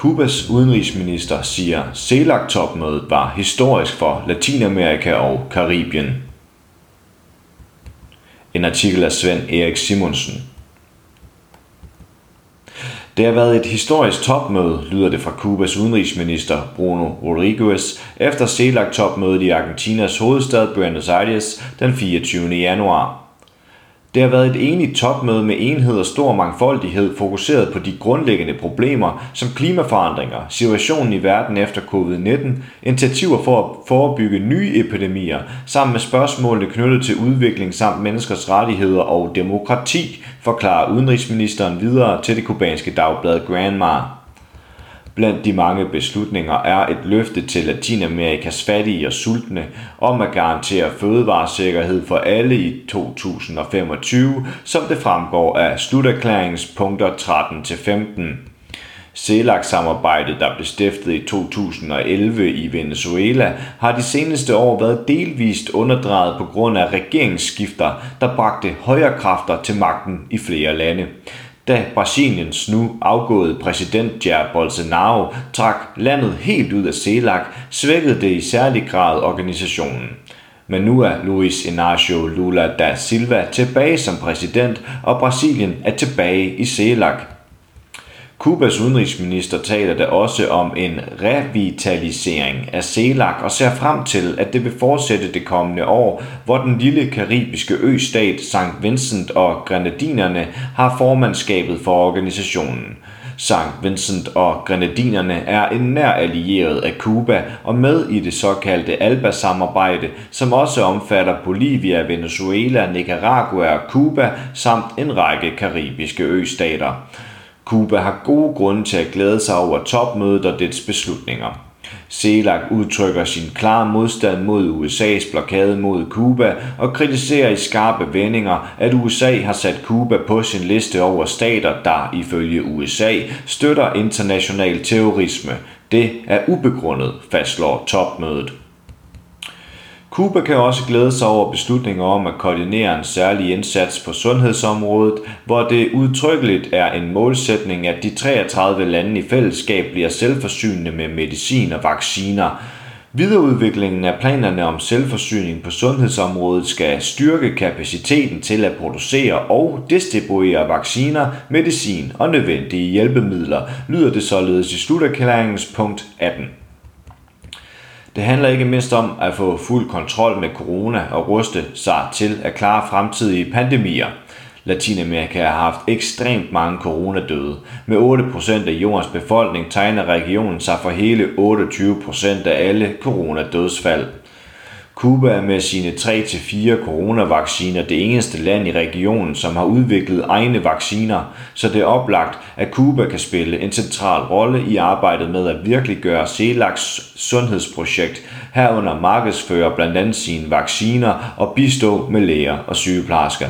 Kubas udenrigsminister siger, CELAC-topmødet var historisk for Latinamerika og Karibien. En artikel af Svend Erik Simonsen. Det har været et historisk topmøde, lyder det fra Kubas udenrigsminister Bruno Rodriguez efter CELAC-topmødet i Argentinas hovedstad Buenos Aires den 24. januar. Det har været et enigt topmøde med enhed og stor mangfoldighed fokuseret på de grundlæggende problemer som klimaforandringer, situationen i verden efter covid-19, initiativer for at forebygge nye epidemier, sammen med spørgsmålene knyttet til udvikling samt menneskers rettigheder og demokrati, forklarer udenrigsministeren videre til det kubanske dagblad Grandma. Blandt de mange beslutninger er et løfte til Latinamerikas fattige og sultne om at garantere fødevaresikkerhed for alle i 2025, som det fremgår af sluterklæringspunkter 13-15. CELAC-samarbejdet, der blev stiftet i 2011 i Venezuela, har de seneste år været delvist underdrejet på grund af regeringsskifter, der bragte højre kræfter til magten i flere lande da Brasiliens nu afgåede præsident Jair Bolsonaro trak landet helt ud af CELAC, svækkede det i særlig grad organisationen. Men nu er Luis Inácio Lula da Silva tilbage som præsident, og Brasilien er tilbage i CELAC. Kubas udenrigsminister taler da også om en revitalisering af CELAC og ser frem til, at det vil fortsætte det kommende år, hvor den lille karibiske østat St. Vincent og Grenadinerne har formandskabet for organisationen. St. Vincent og Grenadinerne er en nær allieret af Cuba og med i det såkaldte ALBA-samarbejde, som også omfatter Bolivia, Venezuela, Nicaragua og Cuba samt en række karibiske østater. Cuba har gode grunde til at glæde sig over topmødet og dets beslutninger. CELAC udtrykker sin klare modstand mod USA's blokade mod Cuba og kritiserer i skarpe vendinger, at USA har sat Cuba på sin liste over stater, der ifølge USA støtter international terrorisme. Det er ubegrundet, fastslår topmødet. Cuba kan også glæde sig over beslutninger om at koordinere en særlig indsats på sundhedsområdet, hvor det udtrykkeligt er en målsætning, at de 33 lande i fællesskab bliver selvforsynende med medicin og vacciner. Videreudviklingen af planerne om selvforsyning på sundhedsområdet skal styrke kapaciteten til at producere og distribuere vacciner, medicin og nødvendige hjælpemidler, lyder det således i sluterklæringens punkt 18. Det handler ikke mindst om at få fuld kontrol med corona og ruste sig til at klare fremtidige pandemier. Latinamerika har haft ekstremt mange coronadøde. Med 8% af jordens befolkning tegner regionen sig for hele 28% af alle coronadødsfald. Cuba er med sine 3-4 coronavacciner det eneste land i regionen, som har udviklet egne vacciner, så det er oplagt, at Cuba kan spille en central rolle i arbejdet med at virkeliggøre CELACs sundhedsprojekt, herunder markedsføre blandt andet sine vacciner og bistå med læger og sygeplejersker.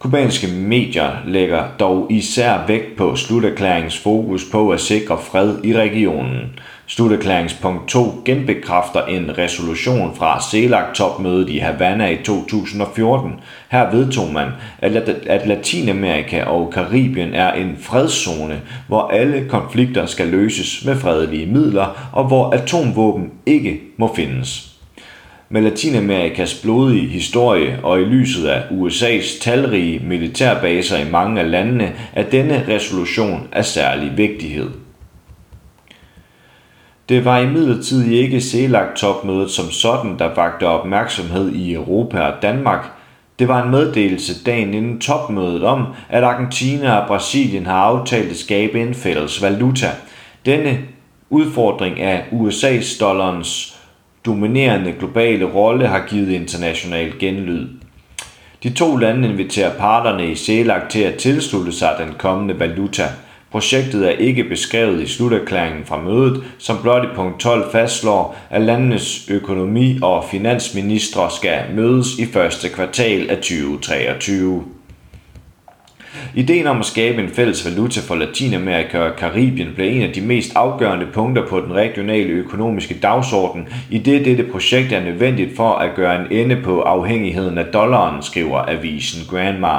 Kubanske medier lægger dog især vægt på sluterklæringens fokus på at sikre fred i regionen. Sluterklæringspunkt 2 genbekræfter en resolution fra CELAC-topmødet i Havana i 2014. Her vedtog man, at Latinamerika og Karibien er en fredszone, hvor alle konflikter skal løses med fredelige midler, og hvor atomvåben ikke må findes. Med Latinamerikas blodige historie og i lyset af USA's talrige militærbaser i mange af landene, er denne resolution af særlig vigtighed. Det var imidlertid ikke CELAC-topmødet som sådan, der vagte opmærksomhed i Europa og Danmark. Det var en meddelelse dagen inden topmødet om, at Argentina og Brasilien har aftalt at skabe en fælles valuta. Denne udfordring af USA's dollarens dominerende globale rolle har givet international genlyd. De to lande inviterer parterne i CELAC til at tilslutte sig den kommende valuta. Projektet er ikke beskrevet i sluterklæringen fra mødet, som blot i punkt 12 fastslår, at landenes økonomi- og finansministre skal mødes i første kvartal af 2023. Ideen om at skabe en fælles valuta for Latinamerika og Karibien blev en af de mest afgørende punkter på den regionale økonomiske dagsorden, i det dette projekt er nødvendigt for at gøre en ende på afhængigheden af dollaren, skriver avisen Grandma.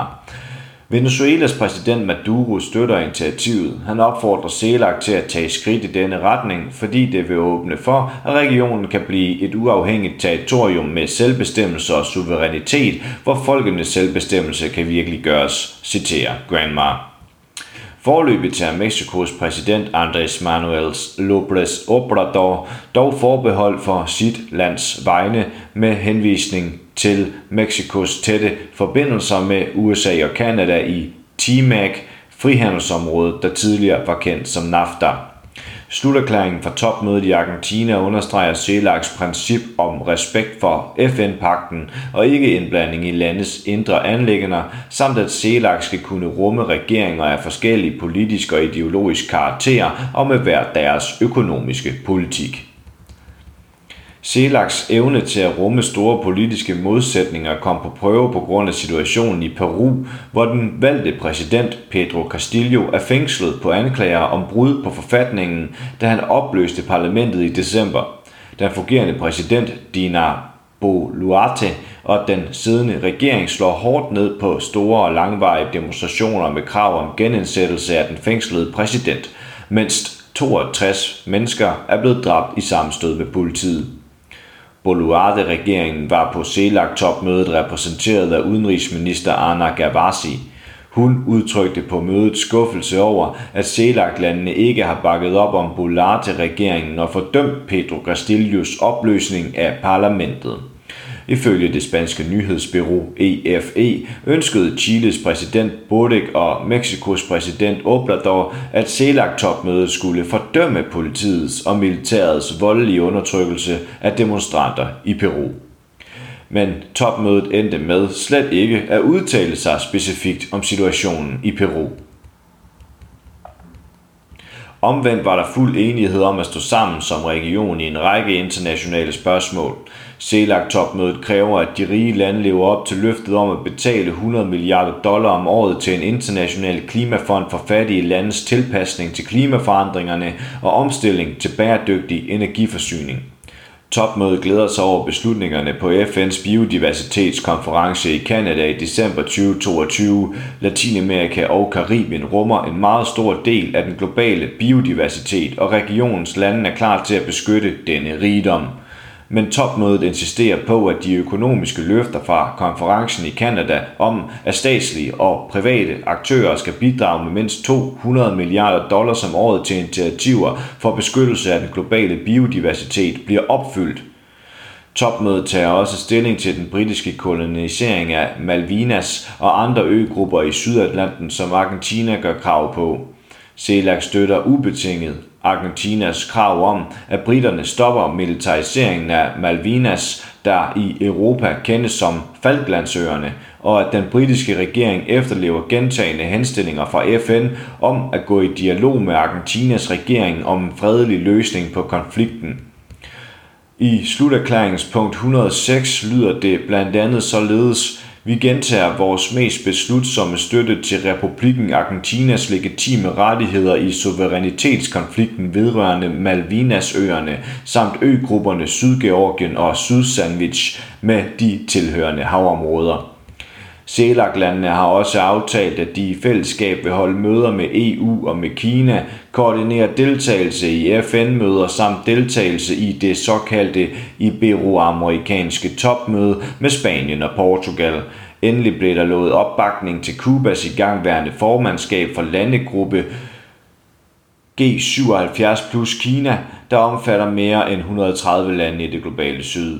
Venezuelas præsident Maduro støtter initiativet. Han opfordrer CELAC til at tage skridt i denne retning, fordi det vil åbne for, at regionen kan blive et uafhængigt territorium med selvbestemmelse og suverænitet, hvor folkenes selvbestemmelse kan virkelig gøres, citerer Grandma. Forløbet tager Mexikos præsident Andrés Manuel López Obrador dog forbehold for sit lands vegne med henvisning til Mexikos tætte forbindelser med USA og Kanada i TMAC, frihandelsområdet, der tidligere var kendt som NAFTA. Sluterklæringen fra topmødet i Argentina understreger CELACs princip om respekt for FN-pakten og ikke indblanding i landets indre anlæggender, samt at CELAC skal kunne rumme regeringer af forskellige politiske og ideologiske karakterer og med hver deres økonomiske politik. CELACs evne til at rumme store politiske modsætninger kom på prøve på grund af situationen i Peru, hvor den valgte præsident Pedro Castillo er fængslet på anklager om brud på forfatningen, da han opløste parlamentet i december. Den fungerende præsident Dina Boluarte og den siddende regering slår hårdt ned på store og langvarige demonstrationer med krav om genindsættelse af den fængslede præsident, mens 62 mennesker er blevet dræbt i sammenstød med politiet. Boluarte-regeringen var på CELAC-topmødet repræsenteret af udenrigsminister Anna Gavassi. Hun udtrykte på mødet skuffelse over, at CELAC-landene ikke har bakket op om Boluarte-regeringen og fordømt Pedro Castillos opløsning af parlamentet. Ifølge det spanske nyhedsbyrå EFE ønskede Chiles præsident Boric og Mexikos præsident Obrador, at CELAC-topmødet skulle fordømme politiets og militærets voldelige undertrykkelse af demonstranter i Peru. Men topmødet endte med slet ikke at udtale sig specifikt om situationen i Peru. Omvendt var der fuld enighed om at stå sammen som region i en række internationale spørgsmål. CELAC-topmødet kræver, at de rige lande lever op til løftet om at betale 100 milliarder dollar om året til en international klimafond for fattige landes tilpasning til klimaforandringerne og omstilling til bæredygtig energiforsyning. Topmødet glæder sig over beslutningerne på FN's biodiversitetskonference i Canada i december 2022. Latinamerika og Karibien rummer en meget stor del af den globale biodiversitet, og regionens lande er klar til at beskytte denne rigdom men topmødet insisterer på, at de økonomiske løfter fra konferencen i Kanada om, at statslige og private aktører skal bidrage med mindst 200 milliarder dollars om året til initiativer for beskyttelse af den globale biodiversitet bliver opfyldt. Topmødet tager også stilling til den britiske kolonisering af Malvinas og andre øgrupper i Sydatlanten, som Argentina gør krav på. CELAC støtter ubetinget Argentinas krav om, at britterne stopper militariseringen af Malvinas, der i Europa kendes som Falklandsøerne, og at den britiske regering efterlever gentagende henstillinger fra FN om at gå i dialog med Argentinas regering om en fredelig løsning på konflikten. I sluterklæringens punkt 106 lyder det blandt andet således, vi gentager vores mest beslutsomme støtte til Republikken Argentinas legitime rettigheder i suverænitetskonflikten vedrørende Malvinasøerne samt øgrupperne Sydgeorgien og Sydsandwich med de tilhørende havområder. CELAC-landene har også aftalt, at de i fællesskab vil holde møder med EU og med Kina, koordinere deltagelse i FN-møder samt deltagelse i det såkaldte iberoamerikanske topmøde med Spanien og Portugal. Endelig blev der lovet opbakning til Kubas igangværende formandskab for landegruppe G77 plus Kina, der omfatter mere end 130 lande i det globale syd.